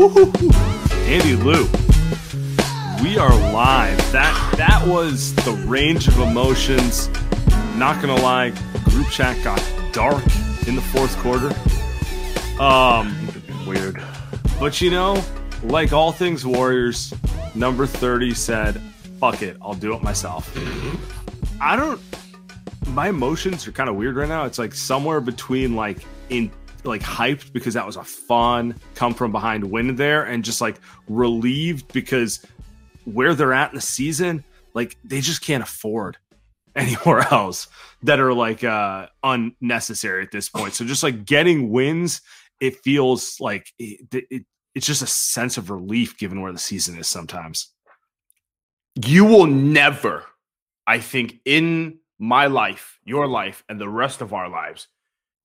Andy Lou, we are live. That that was the range of emotions. Not gonna lie, group chat got dark in the fourth quarter. Um, Weird. but you know, like all things Warriors, number thirty said, "Fuck it, I'll do it myself." I don't. My emotions are kind of weird right now. It's like somewhere between like in like hyped because that was a fun come from behind win there, and just like relieved because where they're at in the season, like they just can't afford anywhere else that are like uh unnecessary at this point. So just like getting wins, it feels like it, it, it's just a sense of relief given where the season is sometimes. You will never, I think, in my life, your life, and the rest of our lives,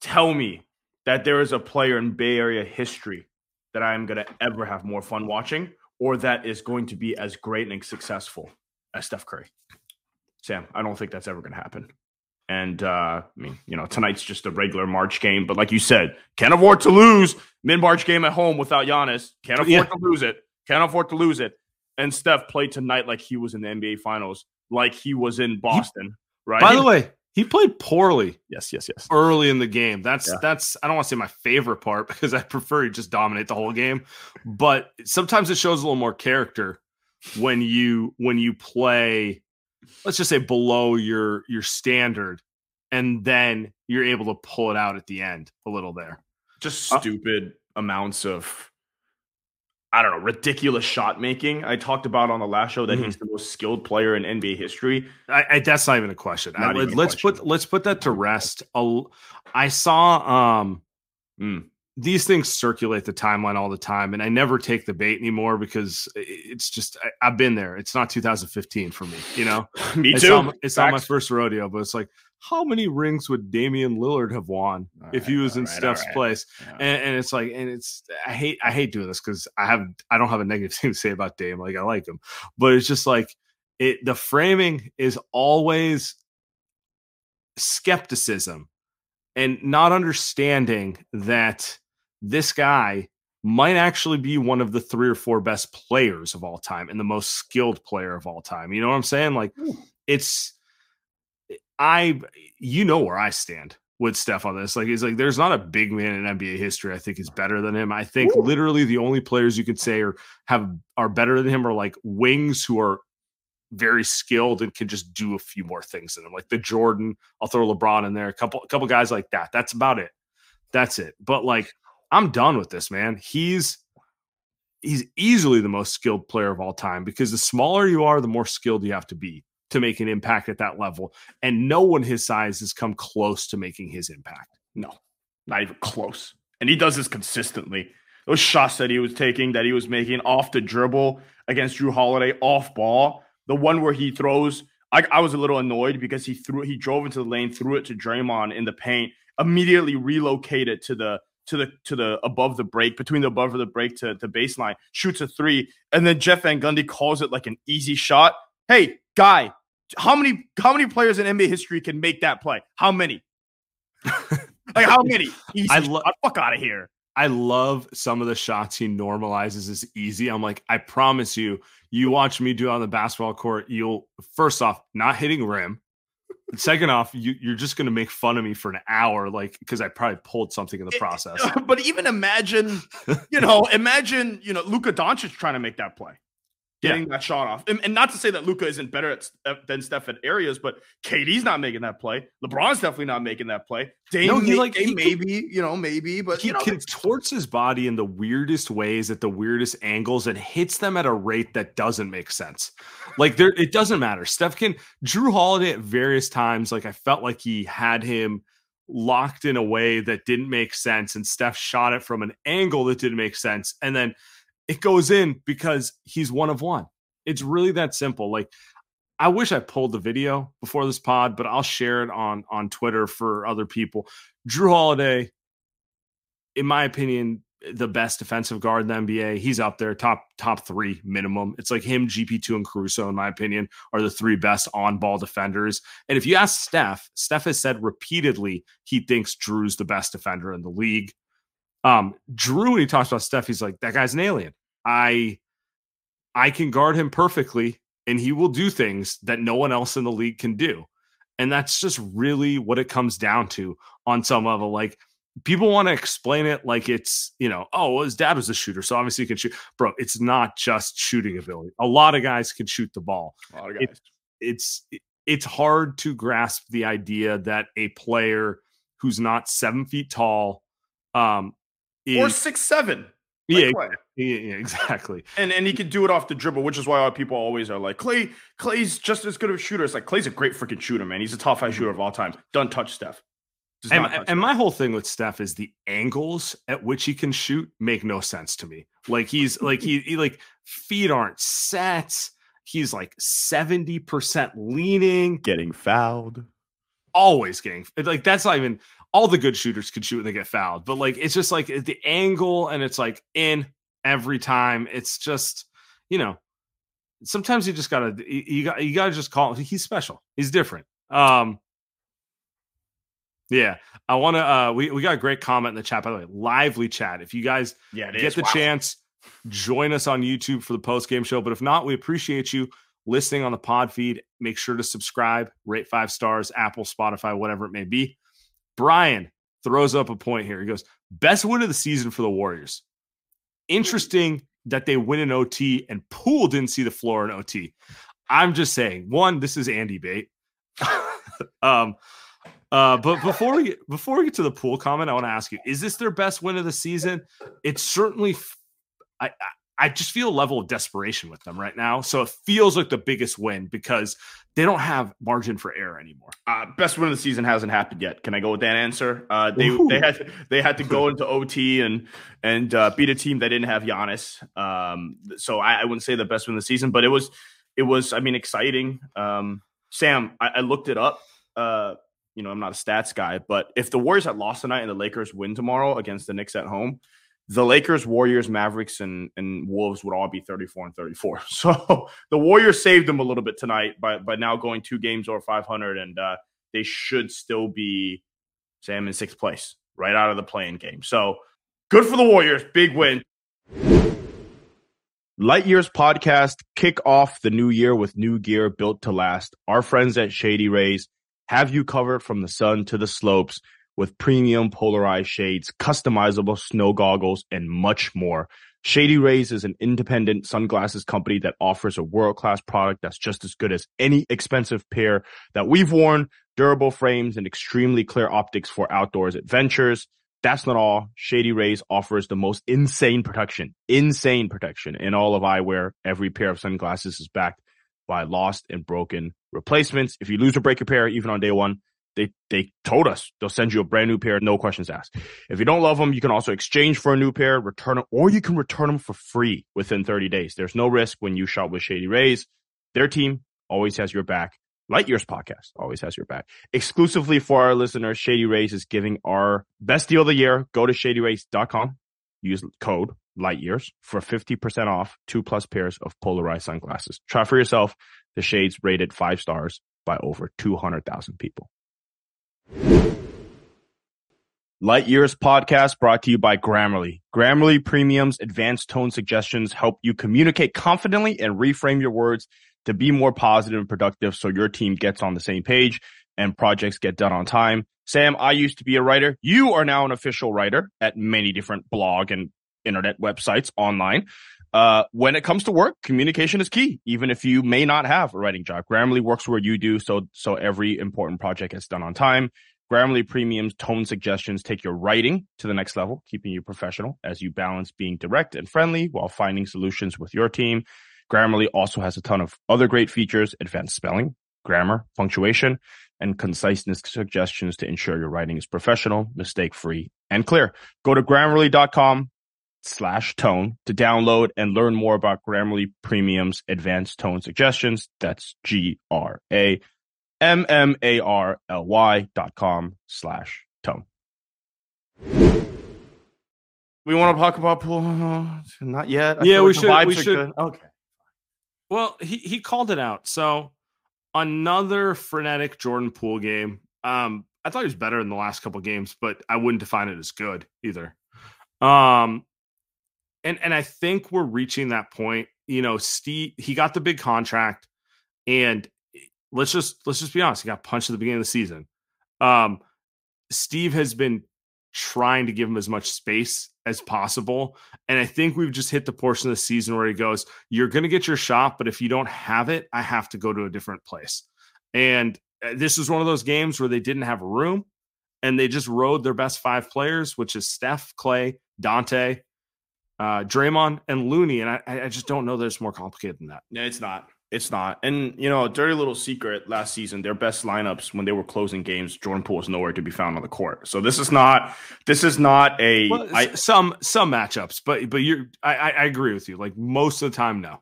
tell me that there is a player in Bay Area history that I am going to ever have more fun watching or that is going to be as great and successful as Steph Curry. Sam, I don't think that's ever going to happen. And uh, I mean, you know, tonight's just a regular March game, but like you said, can't afford to lose mid March game at home without Giannis. Can't afford Yeah. to lose it. Can't afford to lose it. And Steph played tonight like he was in the NBA Finals, like he was in Boston. right? By the way, he played poorly yes, yes, yes. early in the game. That's Yeah. that's I don't want to say my favorite part because I prefer you just dominate the whole game. But sometimes it shows a little more character when you when you play, let's just say below your your standard, and then you're able to pull it out at the end a little there. Just Uh, stupid amounts of I don't know, ridiculous shot making. I talked about on the last show that Mhm. he's the most skilled player in NBA history. I, I that's not even a question. I- even let's question. put let's put that to rest. I saw um Mm. these things circulate the timeline all the time, and I never take the bait anymore because it's just I, I've been there. It's not 2015 for me, you know. Me too. it's not my first rodeo, but it's like how many rings would Damian Lillard have won All if he was in right, Steph's right. place? And, and it's like, and it's I hate I hate doing this because I have I don't have a negative thing to say about Dame. Like I like him, but it's just like it. The framing is always skepticism and not understanding that this guy might actually be one of the three or four best players of all time and the most skilled player of all time. You know what I'm saying? Like it's I you know where I stand with Steph on this. Like he's like there's not a big man in NBA history I think is better than him. I think Ooh. literally the only players you could say are have are better than him are like wings who are very skilled and can just do a few more things than him. Like the Jordan, I'll throw LeBron in there, a couple a couple guys like that. That's about it. That's it. But like I'm done with this, man. He's he's easily the most skilled player of all time because the smaller you are, the more skilled you have to be to make an impact at that level. And no one his size has come close to making his impact. No, not even close. And he does this consistently. Those shots that he was taking, that he was making off the dribble against Jrue Holiday, off ball. The one where he throws, I, I was a little annoyed because he threw, he drove into the lane, threw it to Draymond in the paint, immediately relocated to the to the to the above the break, between the above of the break to the baseline, shoots a three, and then Jeff Van Gundy calls it like an easy shot. Hey, guy, How many how many players in NBA history can make that play? How many? like how many? Easy I lo- fuck out of here. I love some of the shots he normalizes as easy. I'm like, I promise you, you watch me do on the basketball court, you'll first off not hitting rim. Second off, you, you're just going to make fun of me for an hour, like because I probably pulled something in the process. But even imagine, you know, imagine you know Luka Doncic trying to make that play, getting yeah. that shot off, and, and, not to say that Luka isn't better at, uh, than Steph at areas, but KD's not making that play. LeBron's definitely not making that play. Dame, no, he like he maybe can, you know maybe, but he you know, contorts his body in the weirdest ways at the weirdest angles and hits them at a rate that doesn't make sense. Like there, it doesn't matter. Steph can Jrue Holiday at various times. Like I felt like he had him locked in a way that didn't make sense, and Steph shot it from an angle that didn't make sense, and then it goes in because he's one of one. It's really that simple. Like I wish I pulled the video before this pod, but I'll share it on on Twitter for other people. Jrue Holiday, in my opinion, the best defensive guard in the NBA. He's up there, top top three minimum. It's like him, GP2, and Caruso, in my opinion, are the three best on ball defenders. And if you ask Steph, Steph has said repeatedly he thinks Jrue's the best defender in the league. Um, Jrue, when he talks about Steph, he's like, that guy's an alien. I I can guard him perfectly and he will do things that no one else in the league can do. And that's just really what it comes down to on some level. Like people want to explain it like it's, you know, oh, well, his dad was a shooter, so obviously he can shoot. Bro, it's not just shooting ability. A lot of guys can shoot the ball. A lot of guys. It, it's it's hard to grasp the idea that a player who's not seven feet tall um is, or six seven yeah, yeah, exactly. And and he can do it off the dribble, which is why people always are like Klay. Klay's just as good of a shooter. It's like Klay's a great freaking shooter, man. He's a top five mm-hmm. shooter of all time. Don't touch Steph. And, and my whole thing with Steph is the angles at which he can shoot make no sense to me. Like he's like he, he like feet aren't set. He's like seventy percent leaning, getting fouled, always getting like that's not even all the good shooters can shoot when they get fouled, but like it's just like the angle and it's like in every time. It's just you know sometimes you just gotta you got you gotta just call him. He's special. He's different. Um, yeah, I want to. Uh, we we got a great comment in the chat by the way. Lively chat. If you guys yeah, get is. the wow. chance, join us on YouTube for the post game show. But if not, we appreciate you listening on the pod feed. Make sure to subscribe, rate five stars, Apple, Spotify, whatever it may be. Brian throws up a point here. He goes, best win of the season for the Warriors. Interesting that they win in OT and Poole didn't see the floor in OT. I'm just saying, one, this is Andy Bate. um, uh, but before we get, before we get to the Poole comment, I want to ask you: Is this their best win of the season? It's certainly. I, I just feel a level of desperation with them right now. So it feels like the biggest win because they don't have margin for error anymore. Uh, best win of the season hasn't happened yet. Can I go with that answer? Uh, they Ooh. they had they had to go into OT and and uh, beat a team that didn't have Giannis. Um, so I, I, wouldn't say the best win of the season, but it was it was I mean exciting. Um, Sam, I, I, looked it up. Uh, you know, I'm not a stats guy, but if the Warriors had lost tonight and the Lakers win tomorrow against the Knicks at home, the Lakers, Warriors, Mavericks, and, and Wolves would all be 34 and 34. So the Warriors saved them a little bit tonight by, by now going two games over 500, and uh, they should still be, Sam, in sixth place right out of the playing game. So good for the Warriors. Big win. Light Years podcast kick off the new year with new gear built to last. Our friends at Shady Rays have you covered from the sun to the slopes with premium polarized shades, customizable snow goggles, and much more. Shady Rays is an independent sunglasses company that offers a world class product that's just as good as any expensive pair that we've worn, durable frames, and extremely clear optics for outdoors adventures. That's not all. Shady Rays offers the most insane protection, insane protection in all of eyewear. Every pair of sunglasses is backed by lost and broken replacements. If you lose or break your pair, even on day one, they they told us they'll send you a brand new pair, no questions asked. If you don't love them, you can also exchange for a new pair, return them, or you can return them for free within 30 days. There's no risk when you shop with Shady Rays. Their team always has your back. Light Years podcast always has your back. Exclusively for our listeners, Shady Rays is giving our best deal of the year. Go to shadyrays.com. Use code light years for 50% off two plus pairs of polarized sunglasses. Try for yourself the shades rated five stars by over 200,000 people. Light Years podcast brought to you by Grammarly. Grammarly Premium's advanced tone suggestions help you communicate confidently and reframe your words to be more positive and productive so your team gets on the same page and projects get done on time. Sam, I used to be a writer. You are now an official writer at many different blog and internet websites online. Uh, when it comes to work, communication is key, even if you may not have a writing job. Grammarly works where you do, so so every important project gets done on time. Grammarly Premium's tone suggestions take your writing to the next level, keeping you professional as you balance being direct and friendly while finding solutions with your team. Grammarly also has a ton of other great features, advanced spelling, grammar, punctuation, and conciseness suggestions to ensure your writing is professional, mistake free, and clear. Go to grammarly.com slash tone to download and learn more about Grammarly Premium's advanced tone suggestions. That's G R A M M A R L Y dot com slash tone. We want to talk about Poole? Not yet. I Yeah, we the should- we should- good. Okay. Well, he he called it out. So another frenetic Jordan Poole game. Um, I thought he was better in the last couple games, but I wouldn't define it as good either. Um, and and I think we're reaching that point. You know, Steve he got the big contract, and let's just let's just be honest, he got punched at the beginning of the season. Um, Steve has been trying to give him as much space as possible. And I think we've just hit the portion of the season where he goes, You're going to get your shot, but if you don't have it, I have to go to a different place. And uh, this is one of those games where they didn't have room and they just rode their best five players, which is Steph, Klay, Donte, uh, Draymond, and Looney. And I, I just don't know that it's more complicated than that. No, it's not. It's not. And you know, a dirty little secret last season, their best lineups when they were closing games, Jordan Poole was nowhere to be found on the court. So this is not this is not a Well, I, some some matchups, but but you're I, I I agree with you. Like most of the time, no.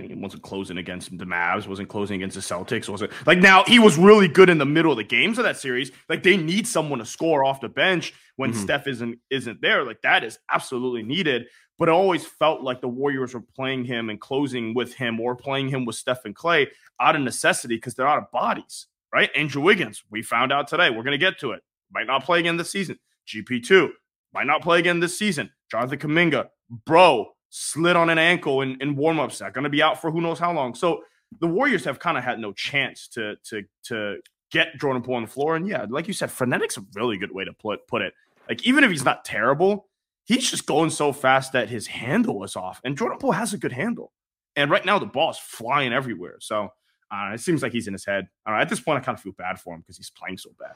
Mean, he wasn't closing against the Mavs, wasn't closing against the Celtics, wasn't like now he was really good in the middle of the games of that series. Like they need someone to score off the bench when Mhm. Steph isn't isn't there. Like that is absolutely needed. But it always felt like the Warriors were playing him and closing with him or playing him with Steph and Klay out of necessity because they're out of bodies, right? Andrew Wiggins, we found out today. We're gonna get to it. Might not play again this season. GP2 might not play again this season. Jonathan Kuminga, bro, slid on an ankle in, in warm-up set, gonna be out for who knows how long. So the Warriors have kind of had no chance to to to get Jordan Poole on the floor. And yeah, like you said, frenetic's a really good way to put put it. Like even if he's not terrible, he's just going so fast that his handle is off. And Jordan Poole has a good handle. And right now the ball's flying everywhere. So uh, it seems like he's in his head. Uh, at this point, I kind of feel bad for him because he's playing so bad.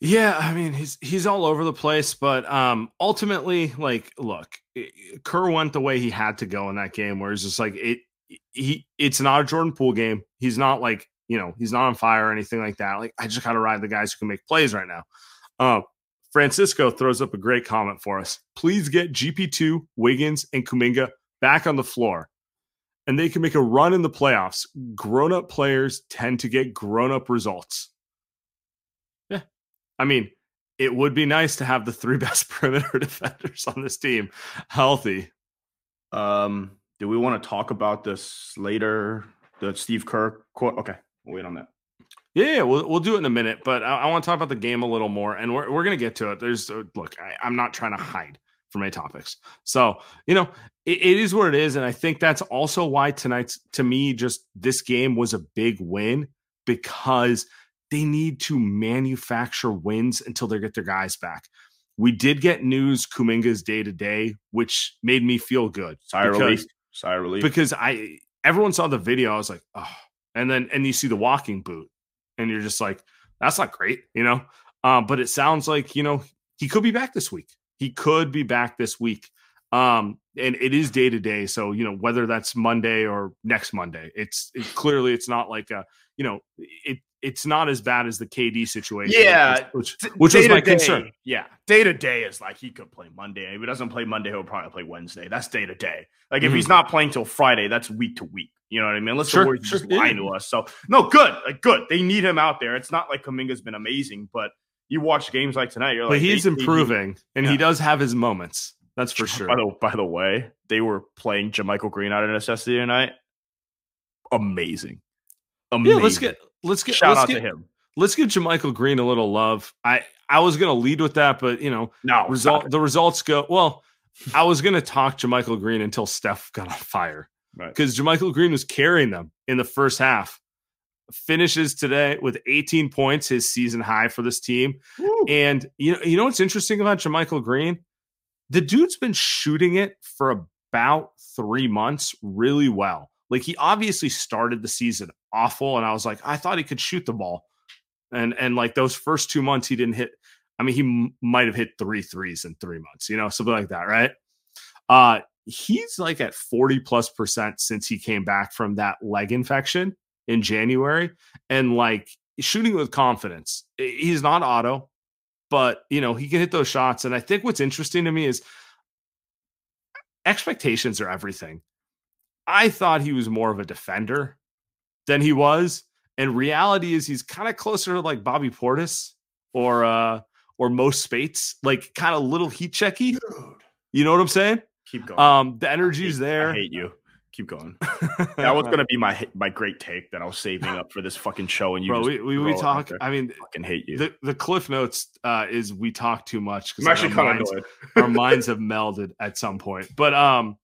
Yeah, I mean he's he's all over the place, but um ultimately, like, look, Kerr went the way he had to go in that game, where it's just like it he it's not a Jordan Poole game. He's not like you know he's not on fire or anything like that. Like I just got to ride the guys who can make plays right now. Uh, Francisco throws up a great comment for us. Please get GP2, Wiggins, and Kuminga back on the floor. And they can make a run in the playoffs. Grown up players tend to get grown up results. Yeah. I mean, it would be nice to have the three best perimeter defenders on this team healthy. Um, do we want to talk about this later? The Steve Kerr quote? Okay, we'll wait on that. Yeah, yeah, we'll, we'll do it in a minute, but I, I want to talk about the game a little more, and we're, we're going to get to it. There's, uh, look, I, I'm not trying to hide from any topics. So, you know, it, it is what it is. And I think that's also why tonight's, to me, just this game was a big win because they need to manufacture wins until they get their guys back. We did get news Kuminga's day to day, which made me feel good. Sigh because- relief. Sigh relief. because I everyone saw the video. I was like, oh, and then and you see the walking boot, and you're just like, that's not great, you know. Um, but it sounds like you know he could be back this week. He could be back this week. Um, and it is day to day, so you know whether that's Monday or next Monday. It's it, clearly it's not like a you know it it's not as bad as the KD situation. Yeah, which which was my day, concern. Yeah, day to day is like he could play Monday. If he doesn't play Monday, he'll probably play Wednesday. That's day to day. Like if Mhm. he's not playing till Friday, that's week to week. You know what I mean? Unless Sure, the Warriors sure, just lying to us. So no, good, like good. They need him out there. It's not like Kuminga's been amazing, but you watch games like tonight, you're But like, he's they- they improving, and Yeah. he does have his moments. That's for sure. By the by the way, they were playing JaMychal Green out of necessity tonight. Amazing. Amazing. Yeah, let's get let's get shout let's out get, to him. Let's give JaMychal Green a little love. I I was gonna lead with that, but you know, No result the results go well. I was gonna talk JaMychal Green until Steph got on fire Right. because JaMychal Green was carrying them in the first half. Finishes today with 18 points, his season high for this team. Woo. And you know, you know what's interesting about JaMychal Green? The dude's been shooting it for about three months really well. Like he obviously started the season awful, and I was like, I thought he could shoot the ball, and and like those first two months he didn't hit. I mean, he m- might have hit three threes in three months, you know, something like that, right? Uh, he's like at 40 plus percent since he came back from that leg infection in January and like shooting with confidence. He's not Otto, but you know, he can hit those shots. And I think what's interesting to me is expectations are everything. I thought he was more of a defender than he was. And reality is he's kind of closer to like Bobby Portis or uh or Mo Speights, like kind of little heat checky. Dude. You know what I'm saying? Keep going. Um, the I energy's hate- there. I hate you. Keep going. That was gonna be my my great take that I was saving up for this fucking show, and you Bro, we, we, we talk. I mean, fucking hate you. the, the cliff notes uh, is we talk too much I'm actually our minds, our minds have melded at some point. But um,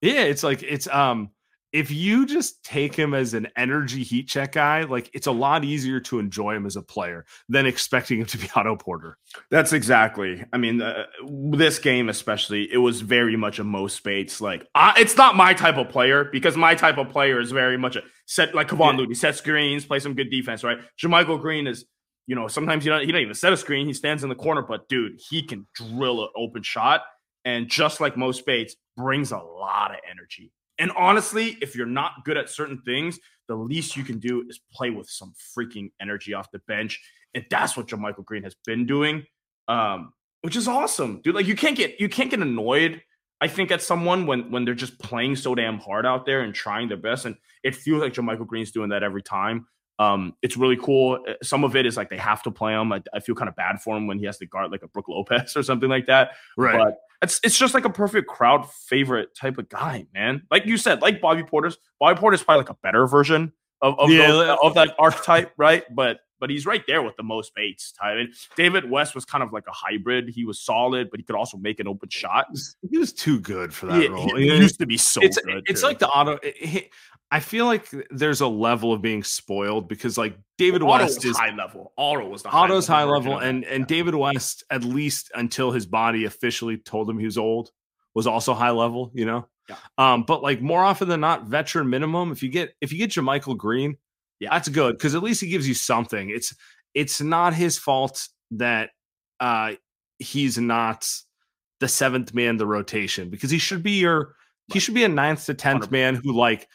yeah, it's like it's um, if you just take him as an energy heat check guy, like it's a lot easier to enjoy him as a player than expecting him to be Otto Porter. That's exactly. I mean, uh, this game especially, it was very much a Mo Speights. Like, uh, it's not my type of player because my type of player is very much a set like Kevon Yeah. Looney, set screens, play some good defense, right? JaMychal Green is, you know, sometimes you know he don't even set a screen, he stands in the corner, but dude, he can drill an open shot, and just like Mo Speights, brings a lot of energy. And honestly, if you're not good at certain things, the least you can do is play with some freaking energy off the bench. And that's what JaMychal Green has been doing. Um, which is awesome, dude. Like you can't get you can't get annoyed. I think at someone when when they're just playing so damn hard out there and trying their best, and it feels like JaMychal Green's doing that every time. Um, it's really cool. Uh, Some of it is like they have to play him. I, I feel kind of bad for him when he has to guard like a Brook Lopez or something like that. Right. But it's it's just like a perfect crowd favorite type of guy, man. Like you said, like Bobby Portis. Bobby Portis probably like a better version of of, Yeah, those- of that archetype, right? But but he's right there with the Mo Speights type. And David West was kind of like a hybrid. He was solid, but he could also make an open shot. he was too good for that He, role. he Yeah. used to be so it's good. it's too. like the auto. it- I feel like there's a level of being spoiled because like David Otto West is high level. Otto was the Otto's high version level, and and Yeah. David West, at least until his body officially told him he was old, was also high level. You know, Yeah. um, but like more often than not, veteran minimum. If you get if you get JaMychal Green, Yeah. that's good because at least he gives you something. It's it's not his fault that uh he's not the seventh man in the rotation because he should be your he should be a ninth to tenth 100%. man who like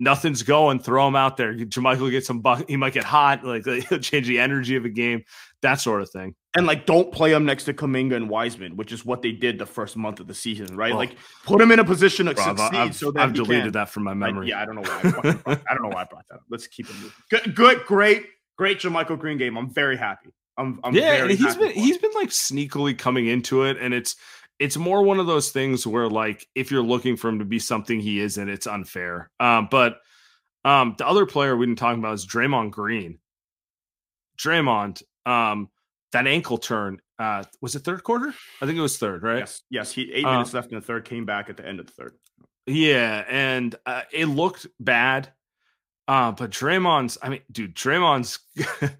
nothing's going, throw him out there. JaMychal get some buck, he might get hot, like he'll change the energy of a game, that sort of thing. and like don't play him next to Kuminga and Wiseman, which is what they did the first month of the season, right? Oh. Like put him in a position to I've, succeed. I've- so that I've deleted can. that from my I- memory. yeah, I don't know why. I, brought- I don't know why I brought that up. Let's keep it moving. Good, good great, great JaMychal Green game. I'm very happy. I'm, I'm yeah, and he's been he's been like sneakily coming into it, and it's it's more one of those things where like if you're looking for him to be something he isn't, it's unfair. Um, but um, the other player we've been talking about is Draymond Green. Draymond, um, that ankle turn, uh, was it third quarter? I think it was third, right? Yes, yes. He eight Uh, minutes left in the third. Came back at the end of the third. Yeah, and uh, it looked bad. Uh, but Draymond's, I mean, dude, Draymond's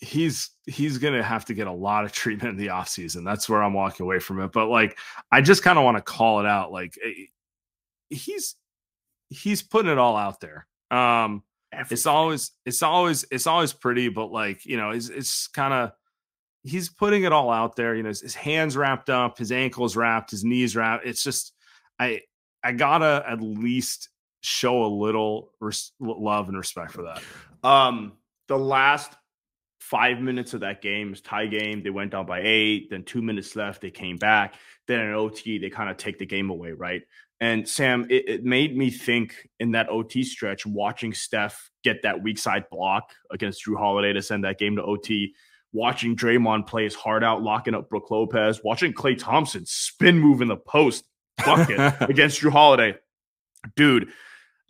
he's he's gonna have to get a lot of treatment in the offseason. That's where I'm walking away from it. But like, I just kind of want to call it out. Like eh, he's he's putting it all out there. Um, it's always it's always it's always pretty, but like, you know, it's it's kind of he's putting it all out there. You know, his, his hands wrapped up, his ankles wrapped, his knees wrapped. It's just I I gotta at least show a little res- love and respect for that. Um, the last five minutes of that game was tie game. They went down by eight. Then two minutes left. They came back. Then in OT, they kind of take the game away, right? And Sam, it, it made me think in that OT stretch, watching Steph get that weak side block against Jrue Holiday to send that game to OT watching Draymond play his heart out, locking up Brook Lopez, watching Klay Thompson spin move in the post bucket against Jrue Holiday. Dude,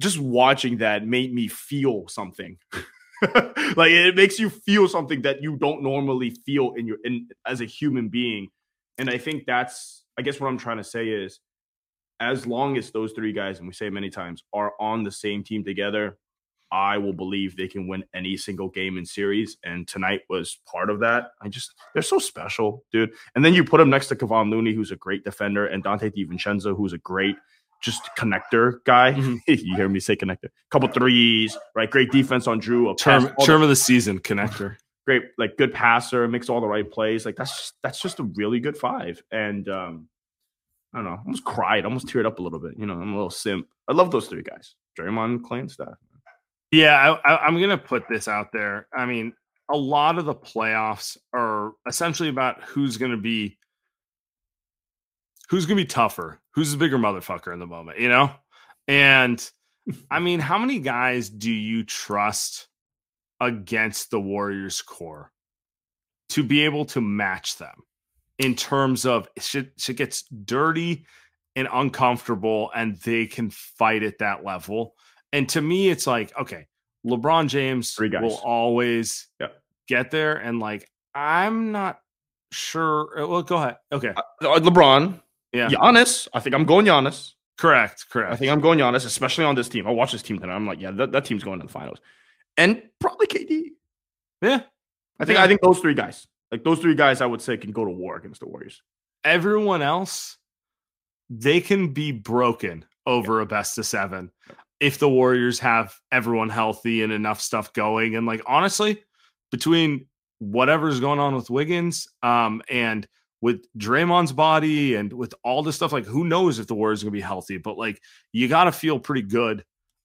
just watching that made me feel something. like it makes you feel something that you don't normally feel in your in as a human being. And I think that's I guess what I'm trying to say is as long as those three guys, and we say many times, are on the same team together, I will believe they can win any single game in series. And tonight was part of that. I just, they're so special, dude. And then you put them next to Kevon Looney, who's a great defender, and Donte DiVincenzo, who's a great just connector guy. Mm-hmm. you hear me say connector. Couple threes, right? Great defense on Jrue. term term the, of the season connector. Great, like good passer, makes all the right plays. Like that's just, that's just a really good five. And um, I don't know, I almost cried, almost teared up a little bit. You know, I'm a little simp. I love those three guys, Draymond, Klay, and Steph. Yeah, I, am going to put this out there. I mean, a lot of the playoffs are essentially about who's going to be who's going to be tougher, who's the bigger motherfucker in the moment, you know? And I mean, how many guys do you trust against the Warriors core to be able to match them in terms of shit, shit gets dirty and uncomfortable and they can fight at that level? And to me, it's like, okay, LeBron James will always yep. get there. And like, I'm not sure. Uh, well, go ahead. Okay. Uh, LeBron. Yeah. Giannis. I think I'm going Giannis. Correct. Correct. I think I'm going Giannis, especially on this team. I watch this team tonight. I'm like, yeah, that, that team's going to the finals. And probably KD. Yeah. I think yeah. I think those three guys, like those three guys, I would say can go to war against the Warriors. Everyone else, they can be broken over yeah. a best of seven if the Warriors have everyone healthy and enough stuff going. And like honestly, between whatever's going on with Wiggins, um, and with Draymond's body and with all this stuff, like who knows if the Warriors are gonna be healthy, but like you gotta feel pretty good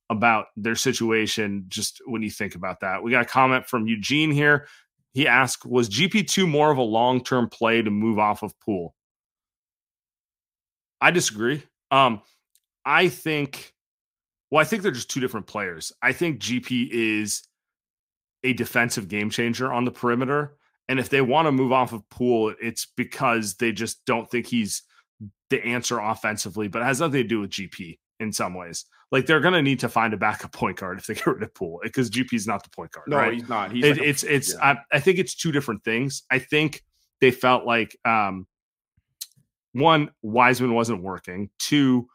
about their situation just when you think about that. We got a comment from Eugene here. He asked, was GP2 more of a long-term play to move off of Poole? I disagree. Um, I think well, I think they're just two different players. I think GP is a defensive game changer on the perimeter. And if they want to move off of Poole, it's because they just don't think he's the answer offensively, but it has nothing to do with GP in some ways. Like they're going to need to find a backup point guard if they get rid of Poole because GP is not the point guard. No, right? he's not. He's it, like it's, it's, yeah. I, I think it's two different things. I think they felt like, um, one, Wiseman wasn't working. Two,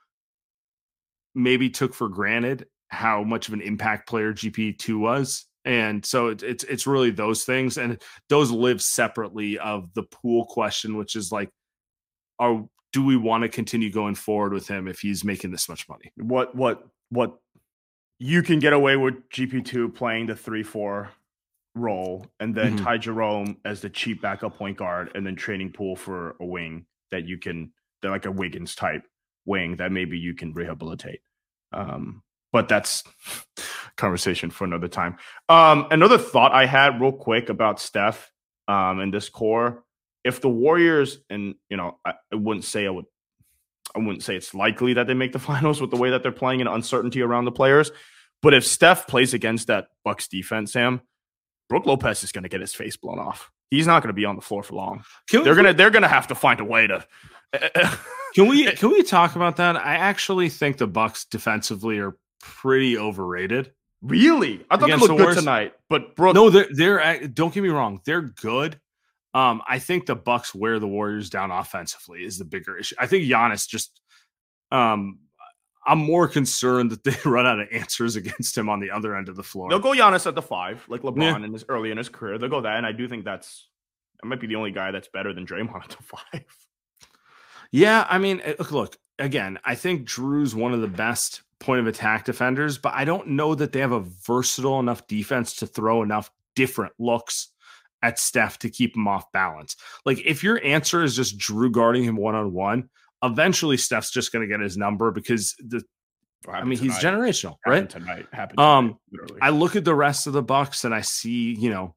maybe took for granted how much of an impact player GP2 was. And so it, it's it's really those things, and those live separately of the Poole question, which is like, are do we want to continue going forward with him if he's making this much money? What what what you can get away with GP2 playing the three four role, and then mm-hmm. Ty Jerome as the cheap backup point guard, and then training Poole for a wing that you can, they're like a Wiggins type wing that maybe you can rehabilitate. Um, but that's conversation for another time. Um, another thought I had real quick about Steph um, and this core. If the Warriors and you know, I, I wouldn't say I would I wouldn't say it's likely that they make the finals with the way that they're playing and uncertainty around the players. But if Steph plays against that Bucks defense, Sam, Brook Lopez is going to get his face blown off. He's not going to be on the floor for long. Can they're gonna they're gonna have to find a way to can we can we talk about that? I actually think the Bucks defensively are pretty overrated. Really? I thought they looked the good tonight, but bro, no, they're they're don't get me wrong, they're good. Um, I think the Bucks wear the Warriors down offensively is the bigger issue. I think Giannis just, um, I'm more concerned that they run out of answers against him on the other end of the floor. They'll go Giannis at the five, like LeBron yeah. in his early in his career. They'll go that, and I do think that's that might be the only guy that's better than Draymond at the five. Yeah, I mean, eh, look, look again. I think Jrue's one of the best point of attack defenders, but I don't know that they have a versatile enough defense to throw enough different looks at Steph to keep him off balance. Like if your answer is just Jrue guarding him one on one, eventually Steph's just going to get his number because the I mean, tonight. he's generational, right? tonight. Happened um, I look at the rest of the Bucks and I see, you know,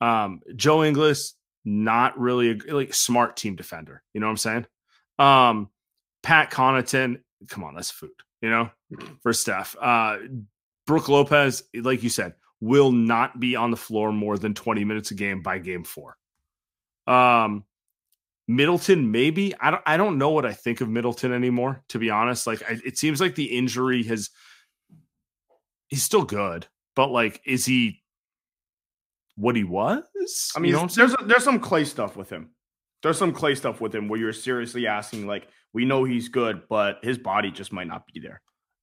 um, Joe Ingles, not really a like smart team defender. You know what I'm saying? Um, Pat Connaughton, come on, that's food, you know, for Steph. Uh, Brook Lopez, like you said, will not be on the floor more than 20 minutes a game by game four. Um, Middleton, maybe. I don't. I don't know what I think of Middleton anymore. To be honest, like I, it seems like the injury has. He's still good, but like, is he what he was? I mean, you know there's a, there's some Klay stuff with him. There's some Klay stuff with him where you're seriously asking, like, we know he's good, but his body just might not be there.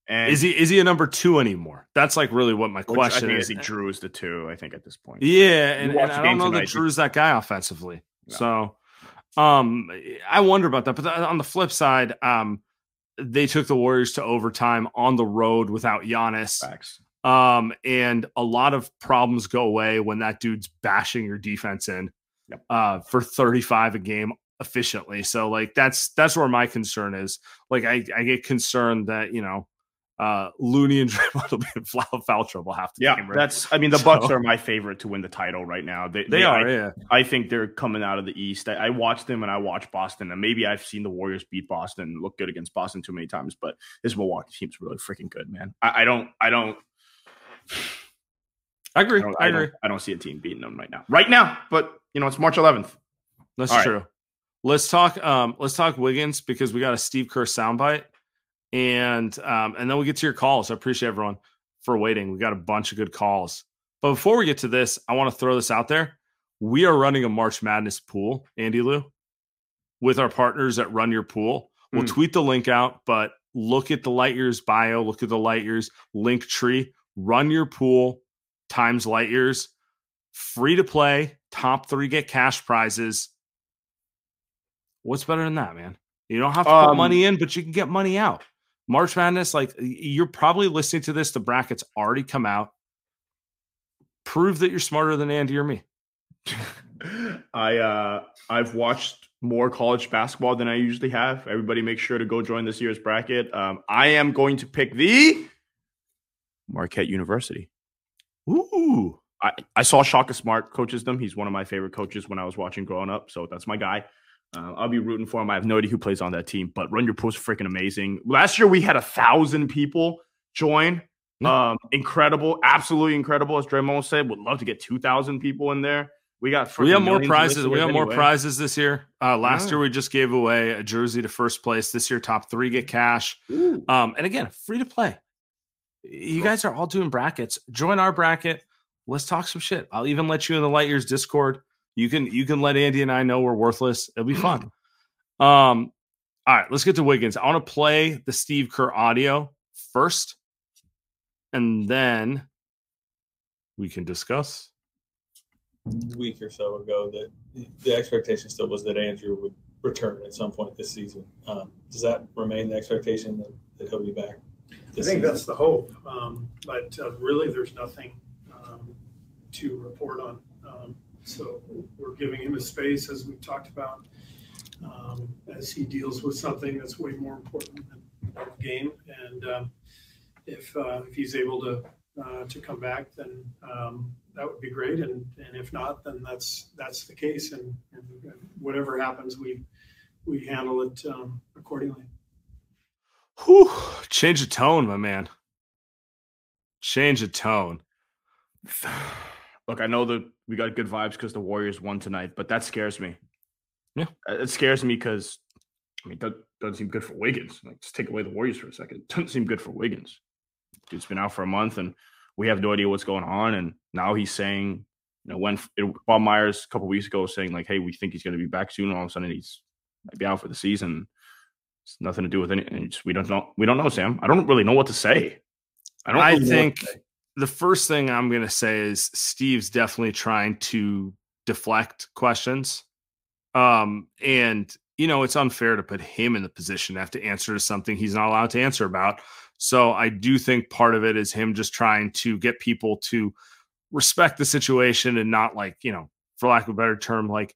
And is he is he a number two anymore? That's like really what my question is. He Jrue is the two, I think, at this point. Yeah, and, and I don't know tonight. that Jrue's that guy offensively. No. So um I wonder about that. But on the flip side, um they took the Warriors to overtime on the road without Giannis. Facts. Um, and a lot of problems go away when that dude's bashing your defense in yep. uh for 35 a game efficiently. So like that's that's where my concern is. Like I, I get concerned that, you know, uh, Looney and Draymond will be in foul, foul trouble half the yeah, game. Right? that's. I mean, the so, Bucks are my favorite to win the title right now. They, they, they are. I, yeah, I think they're coming out of the East. I, I watched them and I watched Boston, and maybe I've seen the Warriors beat Boston, look good against Boston too many times. But this Milwaukee team's really freaking good, man. I, I don't. I don't. I agree. I, I, I agree. Don't, I don't see a team beating them right now. Right now, but you know it's March 11th. That's All true. Right. Let's talk. Um, let's talk Wiggins because we got a Steve Kerr soundbite and um, and then we get to your calls. I appreciate everyone for waiting. We got a bunch of good calls. But before we get to this, I want to throw this out there. We are running a March Madness pool, Andy Lou, with our partners at Run Your Pool. We'll mm. tweet the link out, but look at the Light Years bio, look at the Light Years link tree, run your pool times Light Years, free to play, top three get cash prizes. What's better than that, man? You don't have to um, put money in, but you can get money out. March Madness, like you're probably listening to this, the brackets already come out. Prove that you're smarter than Andy or me. I uh I've watched more college basketball than I usually have. Everybody make sure to go join this year's bracket. Um, I am going to pick the Marquette University. Ooh. I, I saw Shaka Smart coaches them. He's one of my favorite coaches when I was watching growing up. So that's my guy. Uh, I'll be rooting for him. I have no idea who plays on that team, but Run Your Pool's freaking amazing. Last year we had a thousand people join. Um, incredible, absolutely incredible. As Draymond said, would love to get two thousand people in there. We got we have more prizes. We have anyway. more prizes this year. Uh, last yeah. year we just gave away a jersey to first place. This year, top three get cash. Um, and again, free to play. You guys are all doing brackets. Join our bracket. Let's talk some shit. I'll even let you in the Light Years Discord. You can you can let Andy and I know we're worthless. It'll be fun. Um, all right, let's get to Wiggins. I want to play the Steve Kerr audio first, and then we can discuss. A week or so ago, that the expectation still was that Andrew would return at some point this season. Um, does that remain the expectation that, that he'll be back? I think that's the hope, um, but uh, really, there's nothing um, to report on. Um, so we're giving him a space, as we talked about, um, as he deals with something that's way more important than the game. And um, if uh, if he's able to uh, to come back, then um, that would be great. And and if not, then that's that's the case. And, and whatever happens, we we handle it accordingly. Whew, change the tone, my man. Change the tone. Look, I know that we got good vibes because the Warriors won tonight, but that scares me. Yeah, uh, it scares me because I mean that doesn't seem good for Wiggins. Like, let's take away the Warriors for a second. It doesn't seem good for Wiggins. Dude's been out for a month, and we have no idea what's going on. And now he's saying, you know, when it, Bob Myers a couple weeks ago was saying like, "Hey, we think he's going to be back soon." All of a sudden, he's might be out for the season. It's nothing to do with any. we don't know. We don't know, Sam. I don't really know what to say. I don't. I think the first thing I'm going to say is Steve's definitely trying to deflect questions. Um, and you know, it's unfair to put him in the position to have to answer to something he's not allowed to answer about. So I do think part of it is him just trying to get people to respect the situation and not like, you know, for lack of a better term, like,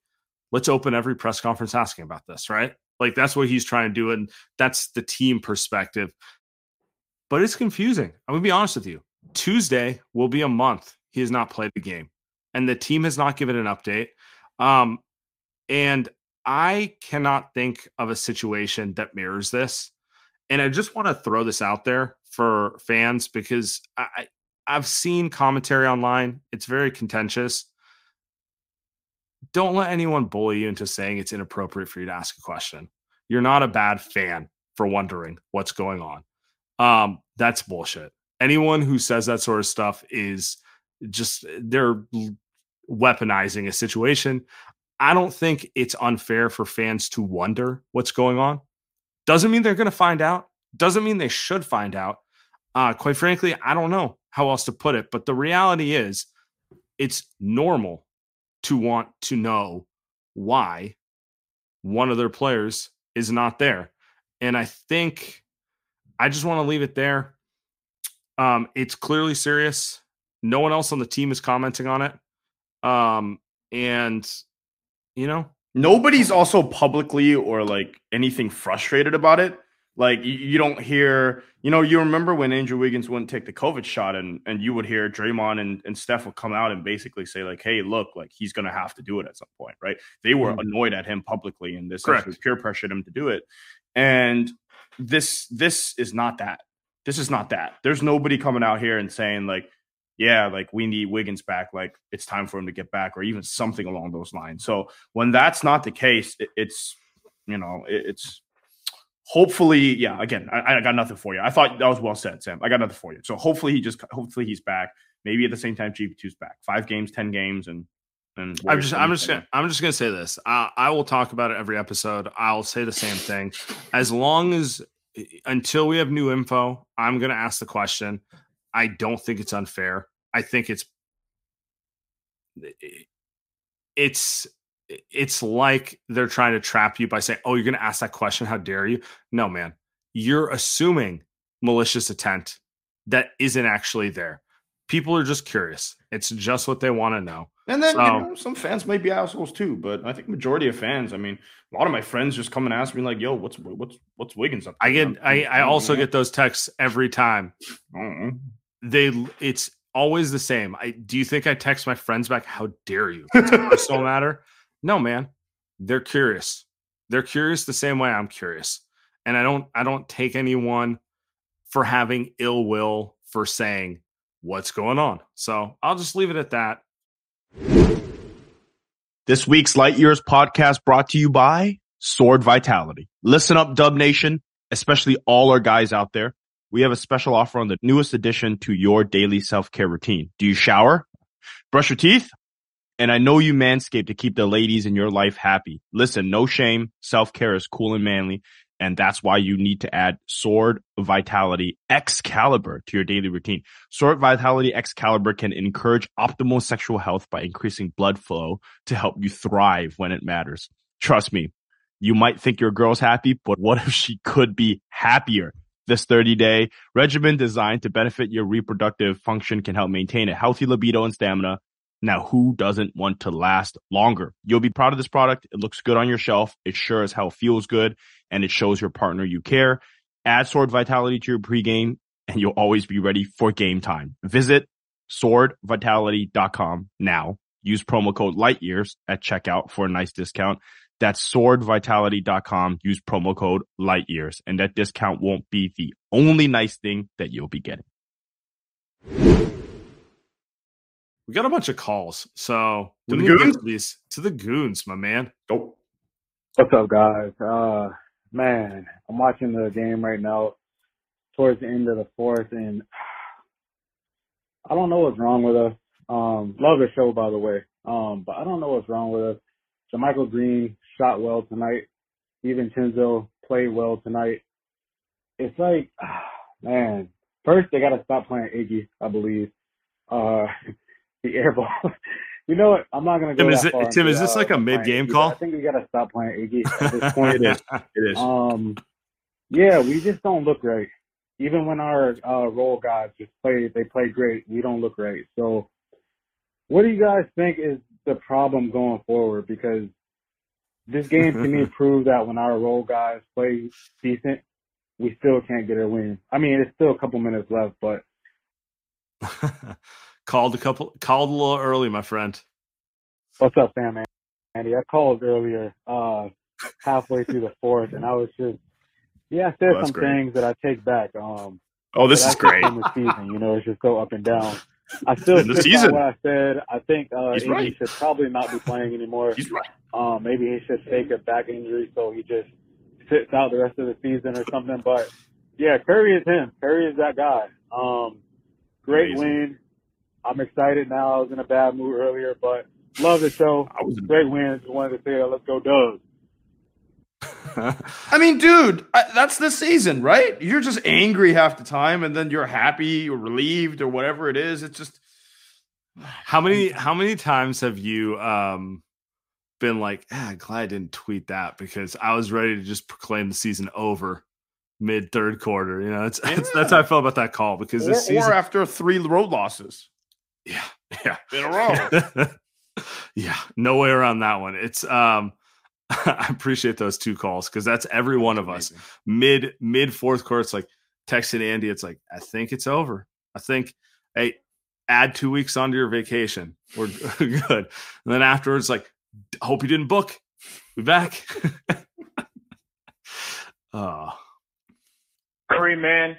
let's open every press conference asking about this, right? Like that's what he's trying to do. And that's the team perspective. But it's confusing. I'm gonna be honest with you. Tuesday will be a month he has not played the game, and the team has not given an update. Um, and I cannot think of a situation that mirrors this. And I just want to throw this out there for fans because I, I've seen commentary online. It's very contentious. Don't let anyone bully you into saying it's inappropriate for you to ask a question. You're not a bad fan for wondering what's going on. Um, that's bullshit. Anyone who says that sort of stuff is just they're weaponizing a situation. I don't think it's unfair for fans to wonder what's going on. Doesn't mean they're going to find out. Doesn't mean they should find out. Uh, quite frankly, I don't know how else to put it. But the reality is, it's normal to want to know why one of their players is not there. And I think I just want to leave it there. Um, it's clearly serious. No one else on the team is commenting on it. Um, and you know, nobody's also publicly or like anything frustrated about it. Like you, you, don't hear, you know, you remember when Andrew Wiggins wouldn't take the COVID shot, and and you would hear Draymond and, and Steph would come out and basically say like, "Hey, look, like he's gonna have to do it at some point, right?" They were mm-hmm. annoyed at him publicly, and this peer pressured him to do it. And this this is not that. This is not that. There's nobody coming out here and saying like, yeah, like we need Wiggins back. Like it's time for him to get back, or even something along those lines. So when that's not the case, it, it's you know it, it's hopefully yeah. Again, I, I, got nothing for you. I thought that was well said, Sam. I got nothing for you. So hopefully he just hopefully he's back. Maybe at the same time GP2's back. Five games, ten games, and and I'm just I'm just gonna I'm just gonna say this. I, I will talk about it every episode. I'll say the same thing. As long as until we have new info, I'm gonna ask the question. I don't think it's unfair. I think it's it's it's like they're trying to trap you by saying, "Oh, you're going to ask that question. How dare you?" No, man. You're assuming malicious intent that isn't actually there. People are just curious. It's just what they want to know. And then so, you know, some fans may be assholes too, but I think majority of fans. I mean, a lot of my friends just come and ask me like, "Yo, what's what's what's Wiggins up?" I get. I I also get those texts every time mm-hmm. they it's always the same. I do you think I text my friends back? How dare you? It's a personal matter. No, man. They're curious. They're curious the same way I'm curious. And I don't I don't take anyone for having ill will for saying what's going on. So I'll just leave it at that. This week's Light Years podcast brought to you by Sword Vitality. Listen up, Dub Nation, especially all our guys out there we have a special offer on the newest addition to your daily self-care routine. Do you shower? Brush your teeth? And I know you manscape to keep the ladies in your life happy. Listen, no shame. Self-care is cool and manly. And that's why you need to add Sword Vitality Excalibur to your daily routine. Sword Vitality Excalibur can encourage optimal sexual health by increasing blood flow to help you thrive when it matters. Trust me, you might think your girl's happy, but what if she could be happier? This 30 day regimen designed to benefit your reproductive function can help maintain a healthy libido and stamina. Now, who doesn't want to last longer? You'll be proud of this product. It looks good on your shelf. It sure as hell feels good and it shows your partner you care. Add Sword Vitality to your pregame and you'll always be ready for game time. Visit swordvitality.com now. Use promo code LIGHTYEARS at checkout for a nice discount. That's swordvitality.com. Use promo code LIGHTYEARS, and that discount won't be the only nice thing that you'll be getting. We got a bunch of calls, so to the goons, these, to the goons, my man. Go. What's up, guys? Uh, man, I'm watching the game right now, towards the end of the fourth, and I don't know what's wrong with us. Um, love the show, by the way. Um, but I don't know what's wrong with us. JaMychal Green shot well tonight. DiVincenzo played well tonight. It's like, man, first they got to stop playing Iggy, I believe. Uh, the airball. you know what? I'm not going to go Tim, is, it, Tim, is this uh, like a mid-game call? I think we got to stop playing Iggy at this point. it is. It is. Um, yeah, we just don't look right. Even when our uh, role guys just play, they play great. We don't look right. So, what do you guys think is the problem going forward? Because this game to me proved that when our role guys play decent, we still can't get a win. I mean, it's still a couple minutes left, but called a couple called a little early, my friend. What's up, Sam? Andy, I called earlier, uh, halfway through the fourth, and I was just yeah, I said oh, some great. things that I take back. Um, oh, this is great. The season, you know, it's just so up and down. I still In the season. by what I said. I think uh, He's Indy right. should probably not be playing anymore. He's right. Um, maybe he should take a back injury so he just sits out the rest of the season or something. But yeah, Curry is him. Curry is that guy. Um, great Amazing. win. I'm excited now. I was in a bad mood earlier, but love the show. I was Great win. Just wanted to say. Let's go, Doug. I mean, dude, I, that's the season, right? You're just angry half the time, and then you're happy or relieved or whatever it is. It's just How many how many times have you um been like, ah, glad I didn't tweet that because I was ready to just proclaim the season over mid third quarter. You know, it's, it's that's how I felt about that call because or, this season, or after three road losses yeah, yeah, in a row. yeah, no way around that one. It's um I appreciate those two calls because that's every one of us. Mid mid fourth quarter, it's like texting Andy, it's like, I think it's over. I think hey, add two weeks onto your vacation. We're good. And then afterwards, like, hope you didn't book. Be back. oh. Curry, man.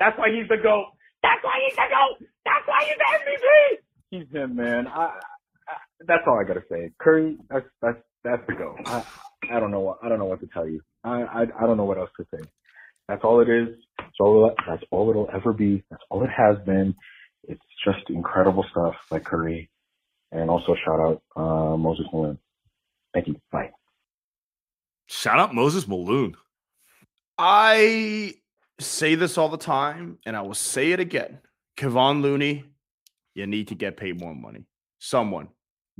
That's why he's the GOAT. That's why he's the GOAT. That's why he's the MVP. He's him, man. I, I, that's all I gotta say. Curry, that's that's that's the go. I, I don't know what I don't know what to tell you. I, I I don't know what else to say. That's all it is. That's all that's all it'll ever be. That's all it has been. It's just incredible stuff like Curry, and also shout out uh, Moses Malone. Thank you. Bye. Shout out Moses Maloon. I say this all the time, and I will say it again. Kevon Looney, you need to get paid more money. Someone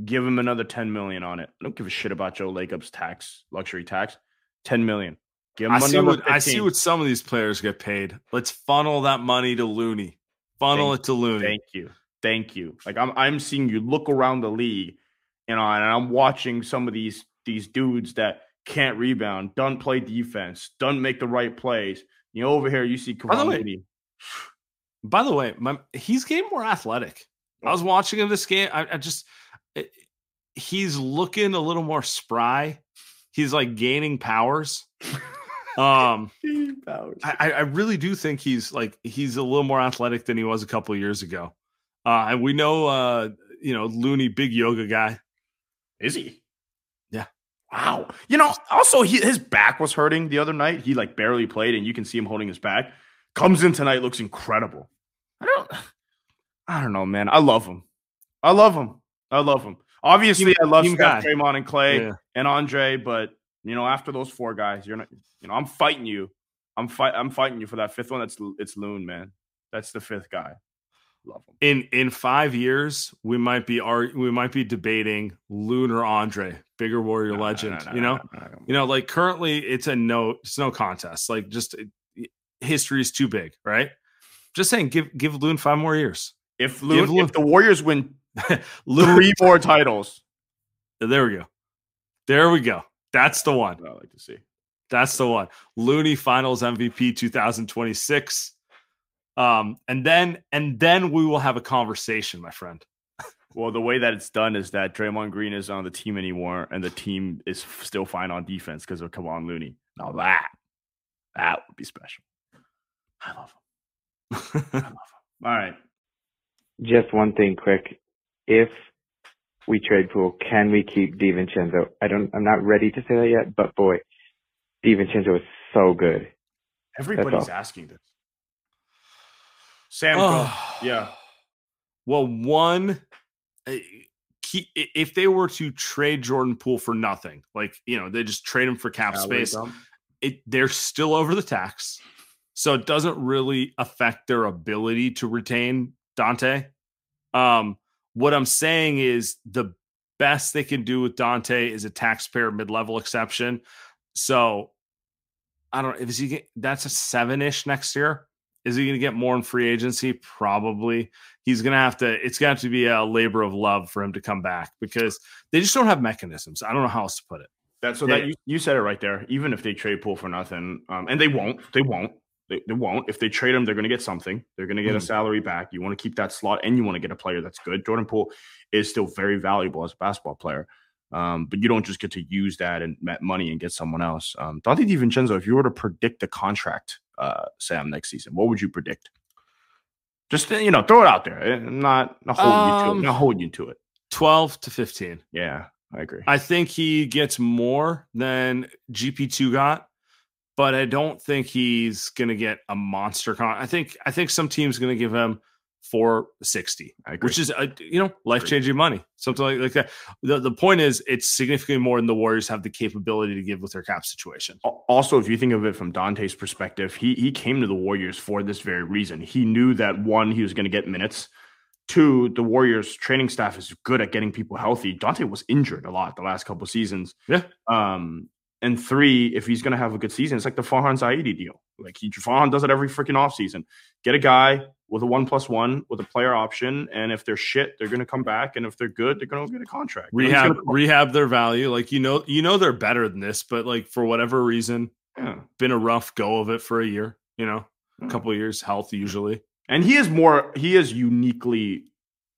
give him another 10 million on it. I don't give a shit about Joe Lacob's tax, luxury tax. 10 million. Give him I see, what, I see what some of these players get paid. Let's funnel that money to Looney. Funnel Thank- it to Looney. Thank you. Thank you. Like I'm I'm seeing you look around the league, you know, and I'm watching some of these these dudes that can't rebound, don't play defense, don't make the right plays. You know, over here you see By the way. By the way, my, he's getting more athletic. I was watching him this game. I, I just, it- he's looking a little more spry. He's like gaining powers. Um, I, I- I really do think he's like he's a little more athletic than he was a couple of years ago. Uh, and we know, uh, you know, Looney, big yoga guy. Is he? Wow. You know, also he, his back was hurting the other night. He like barely played, and you can see him holding his back. Comes in tonight, looks incredible. I don't, I don't know, man. I love him. I love him. I love him. Obviously, Team- I love Steph, guy. Draymond, and Klay Yeah. and Andre, but you know, after those four guys, you're not. You know, I'm fighting you. I'm fight. I'm fighting you for that fifth one. That's it's Loon, man. That's the fifth guy. Love him. In in five years, we might be ar- we might be debating Lunar Andre, bigger warrior No, legend. no, no, you know, no, no, no. you know, like currently it's a no, it's no contest. Like just uh, history is too big, right? Just saying, give give Loon five more years. If Loon- if the Warriors win Loon, three more titles, there we go, there we go. That's the one. I like to see. That's the one. Looney Finals MVP 2026. Um, and then and then we will have a conversation, my friend. Well, the way that it's done is that Draymond Green is on the team anymore, and the team is still fine on defense because of Kevon Looney. Now that that would be special. I love him. I love him. All right. Just one thing quick. If we trade Poole, can we keep DiVincenzo? I don't, I'm not ready to say that yet, but boy, DiVincenzo is so good. Everybody's asking this. Sam. Oh. yeah. Well, one, eh, if they were to trade Jordan Poole for nothing, like you know, they just trade him for cap space. It they're still over the tax, so it doesn't really affect their ability to retain Donte. Um, what I'm saying is the best they can do with Donte is a taxpayer mid-level exception. So I don't know if he that's a seven ish next year. Is he going to get more in free agency? Probably. He's going to have to. It's going to have to be a labor of love for him to come back because they just don't have mechanisms. I don't know how else to put it. That's so Yeah. that you, you said it right there. Even if they trade Poole for nothing, um, and they won't, they won't, they, they won't. If they trade him, they're going to get something. They're going to get a Mhm. salary back. You want to keep that slot, and you want to get a player that's good. Jordan Poole is still very valuable as a basketball player, um, but you don't just get to use that and met money and get someone else. Um, Donte DiVincenzo, if you were to predict the contract, uh, Sam, next season, what would you predict? Just you know, throw it out there. I'm not not holding you to Um, it. Not holding you to it. 12 to 15. Yeah, I agree. I think he gets more than GP2 got, but I don't think he's going to get a monster con. I think I think some team's going to give him 460, I agree. which is uh, you know life-changing money, something like, like that. The the point is it's significantly more than the Warriors have the capability to give with their cap situation. Also, if you think of it from Donte's perspective, he he came to the Warriors for this very reason. He knew that one, he was going to get minutes. Two, the Warriors training staff is good at getting people healthy. Donte was injured a lot the last couple seasons. Yeah. Um, and three, if he's going to have a good season, it's like the Farhan Zaidi deal. Like he Farhan does it every freaking offseason. Get a guy with a one plus one with a player option, and if they're shit, they're going to come back, and if they're good, they're going to get a contract. You know, he's Rehab rehab their value. Like you know you know they're better than this, but like for whatever reason, yeah. been a rough go of it for a year. You know, a couple of years, health usually. and he is more he is uniquely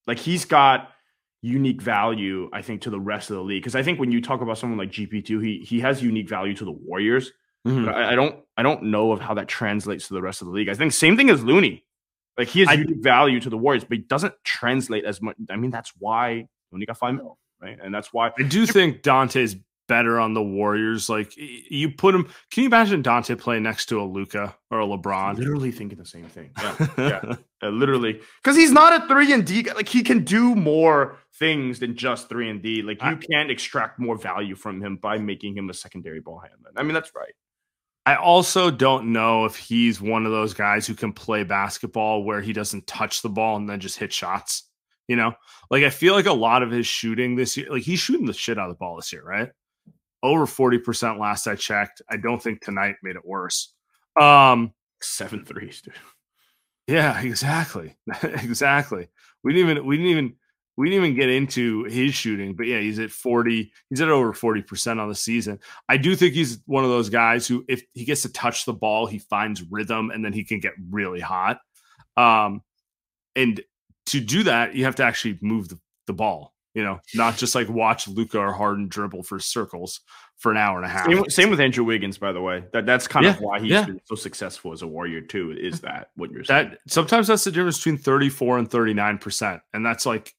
like he's got unique value i think to the rest of the league because i think when you talk about someone like gp2 he he has unique value to the warriors Mhm. I, I don't i don't know of how that translates to the rest of the league i think same thing as looney like he has I- unique value to the warriors but he doesn't translate as much i mean that's why looney got five mil right and that's why I do think Donte's better on the Warriors. Like you put him. Can you imagine Donte playing next to a Luka or a LeBron? literally thinking the same thing yeah yeah Uh, literally, because he's not a three and D. Like he can do more things than just three and D. Like you I- can't extract more value from him by making him a secondary ball handler. I mean, that's right. I also don't know if he's one of those guys who can play basketball where he doesn't touch the ball and then just hit shots. You know, like I feel like a lot of his shooting this year, like he's shooting the shit out of the ball this year, right? Over 40% last I checked. I don't think tonight made it worse. Um, Seven threes, dude. Yeah, exactly. exactly. We didn't even we didn't even we didn't even get into his shooting, but yeah, he's at 40, he's at over 40% on the season. I do think he's one of those guys who if he gets to touch the ball, he finds rhythm and then he can get really hot. Um and to do that, you have to actually move the, the ball, you know, not just like watch Luka or Harden dribble for circles for an hour and a half. Same, same with Andrew Wiggins, by the way. That that's kind of why he's yeah. been so successful as a warrior too. Is that what you're saying? that sometimes that's the difference between 34 and 39 percent and that's like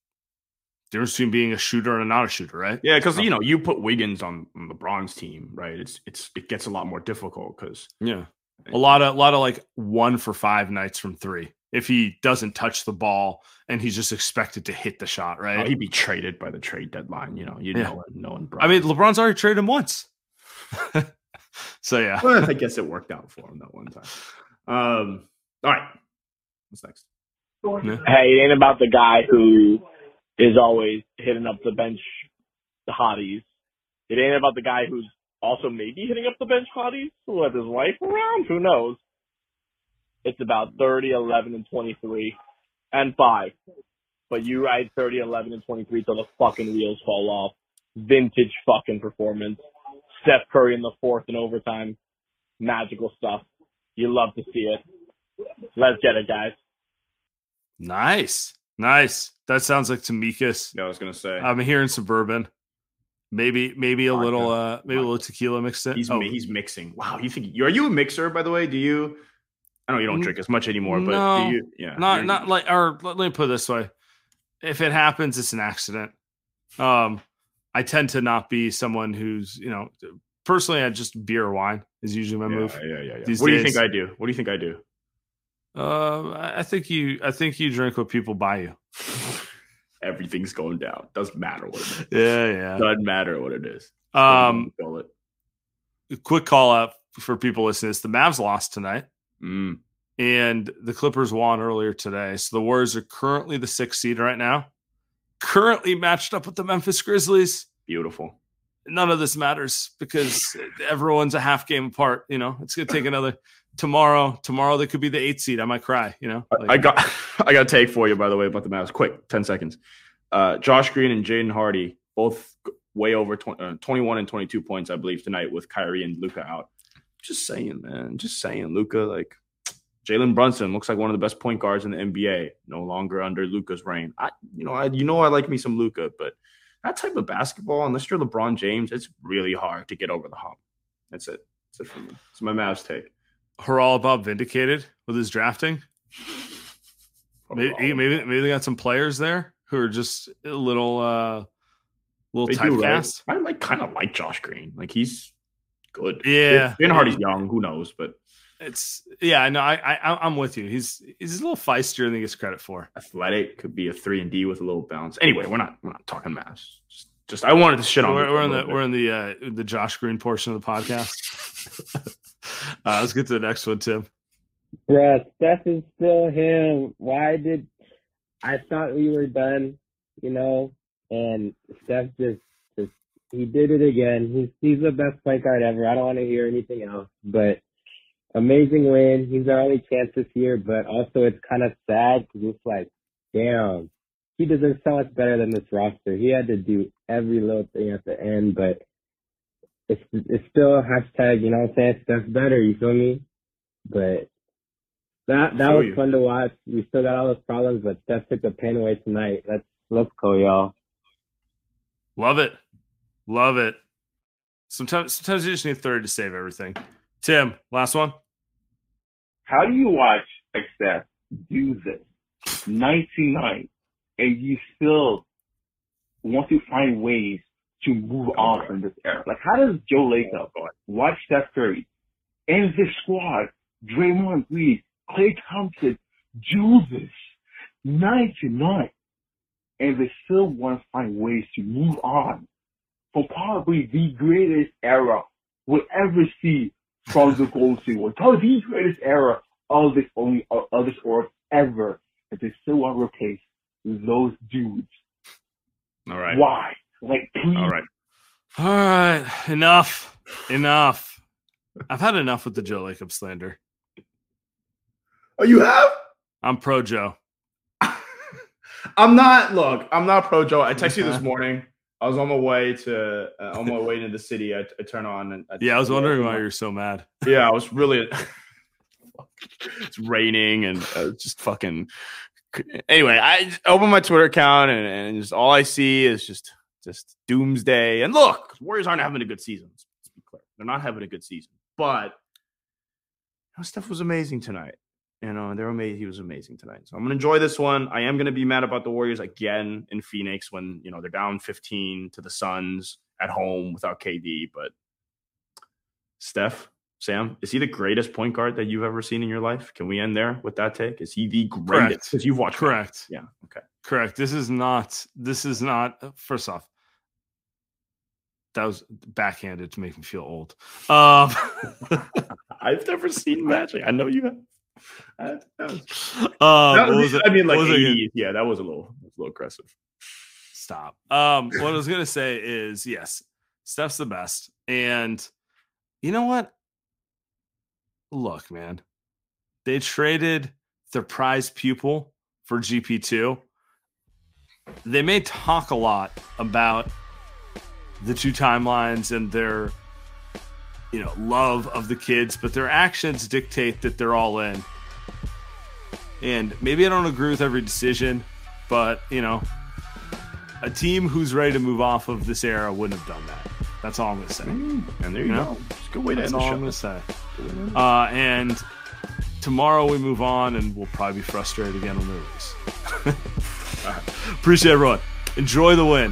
difference between being a shooter and not a shooter right yeah, because you know you put Wiggins on, on LeBron's team, right? It's it's it gets a lot more difficult because yeah a lot of a lot of like one for five nights from three if he doesn't touch the ball and he's just expected to hit the shot right he'd be traded by the trade deadline. You know, you Yeah. know, knowing. i mean lebron's already traded him once so yeah Well, I guess it worked out for him that one time. Um, all right. What's next? Hey, it ain't about the guy who is always hitting up the bench, the hotties. It ain't about the guy who's also maybe hitting up the bench hotties with his wife around. Who knows? It's about 30, 11, and 23, and 5. But you ride 30, 11, and 23 till the fucking wheels fall off. Vintage fucking performance. Steph Curry in the fourth and overtime. Magical stuff. You love to see it. Let's get it, guys. nice nice that sounds like Tamika's. Yeah, I was gonna say i'm hearing suburban maybe maybe a Vodka. little uh maybe a little tequila mixed in he's oh, he's mixing. Wow, you think you are you a mixer by the way? Do you? I know you don't drink as much anymore, but no, do you? Yeah, not not like or let, me put it this way if it happens it's an accident um i tend to not be someone who's you know personally i just beer or wine is usually my yeah, move yeah, yeah, yeah. these What do you think I do? What do you think I do? Uh i think you i think you drink what people buy you Everything's going down. Doesn't matter what it is. yeah yeah Doesn't matter what it is. um Feel it. quick call out for people listening this the mavs lost tonight Mm. and the clippers won earlier today so the warriors are currently the sixth seed right now currently matched up with the memphis grizzlies Beautiful. None of this matters because everyone's a half game apart. You know, it's gonna take another tomorrow. Tomorrow they could be the eighth seed. I might cry. You know, I- I got I got a take for you by the way about the Mavs. Quick, ten seconds. Uh, Josh Green and Jaden Hardy both way over 20, uh, 21 and 22 points, I believe, tonight with Kyrie and Luka out. Just saying, man. Just saying, Luka. Like Jalen Brunson looks like one of the best point guards in the NBA. No longer under Luka's reign. I, you know, I, you know, I like me some Luka, but that type of basketball, unless you're LeBron James, it's really hard to get over the hump. That's it. That's it for me. It's my Mavs take. Haral about vindicated with his drafting. Maybe, maybe maybe they got some players there who are just a little uh little They do, right? I like kind of like Josh Green. Like he's good. Yeah. Ben Hardy's young. Who knows? But It's yeah, no, I, I I'm with you. He's he's a little feistier than he gets credit for. athletic could be a three and D with a little bounce. Anyway, we're not we're not talking Mavs. Just, just I wanted to shit on. We're, we're in the bit. we're in the uh the Josh Green portion of the podcast. uh, let's get to the next one, Tim. Bruh, Steph is still him. Why did I thought we were done, you know? And Steph just, just he did it again. He's he's the best point guard ever. I don't want to hear anything else. But amazing win. He's our only chance this year. But also it's kind of sad because it's like, damn, he deserves so much better than this roster. He had to do every little thing at the end, but it's it's still a hashtag. You know what I'm saying? Steph's better. You feel me? But that that was you. fun to watch. We still got all those problems, but Steph took the pain away tonight. Let's let's go, y'all. Love it. Love it. Sometimes sometimes you just need 30 to save everything. Tim, last one. How do you watch Steph do this 99 and you still want to find ways to move on from this era? Like, how does Joe Lacob watch Steph Curry and this squad, Draymond Green, Klay Thompson, do this 99 and they still want to find ways to move on from probably the greatest era we'll ever see from the Golden State Warriors. Probably the greatest era of this only of this era ever. And they still want to replace those dudes. All right. Why? Like, please. All right. All right. Enough. Enough. I've had enough with the Joe Lacob slander. Oh, you have? I'm pro Joe. I'm not. Look, I'm not pro Joe. I texted you this morning. I was on my way to uh, on my way to the city. I, I turn on and I, Yeah, I was wondering why you're so mad. Yeah, I was really. it's raining and uh, just fucking. Anyway, I open my Twitter account and, and just all I see is just just doomsday. And look, Warriors aren't having a good season. Let's, let's be clear, they're not having a good season. But know, Steph was amazing tonight. You know, they're amazing. He was amazing tonight. So I'm gonna enjoy this one. I am gonna be mad about the Warriors again in Phoenix when you know they're down 15 to the Suns at home without KD. But Steph, Sam, is he the greatest point guard that you've ever seen in your life? Can we end there with that take? Is he the greatest? Because you've watched. him. Correct. Yeah. Okay. Correct. This is not. This is not. First off, that was backhanded to make me feel old. Um, I've never seen Magic. I know you have. I, that was, um, that was- was I mean, like what was it again? 80s. Yeah, that was a little, was a little aggressive. Stop. Um, what I was gonna say is yes, Steph's the best, and you know what? Look, man, they traded their prize pupil for GP two. They may talk a lot about the two timelines and their you know love of the kids, but their actions dictate that they're all in. And maybe I don't agree with every decision, but you know, a team who's ready to move off of this era wouldn't have done that. That's all I'm to say. And there you You know? go. It's a good way to That's end the all show. I'm to say. Uh, and tomorrow we move on, and we'll probably be frustrated again when we lose. Appreciate everyone. Enjoy the win.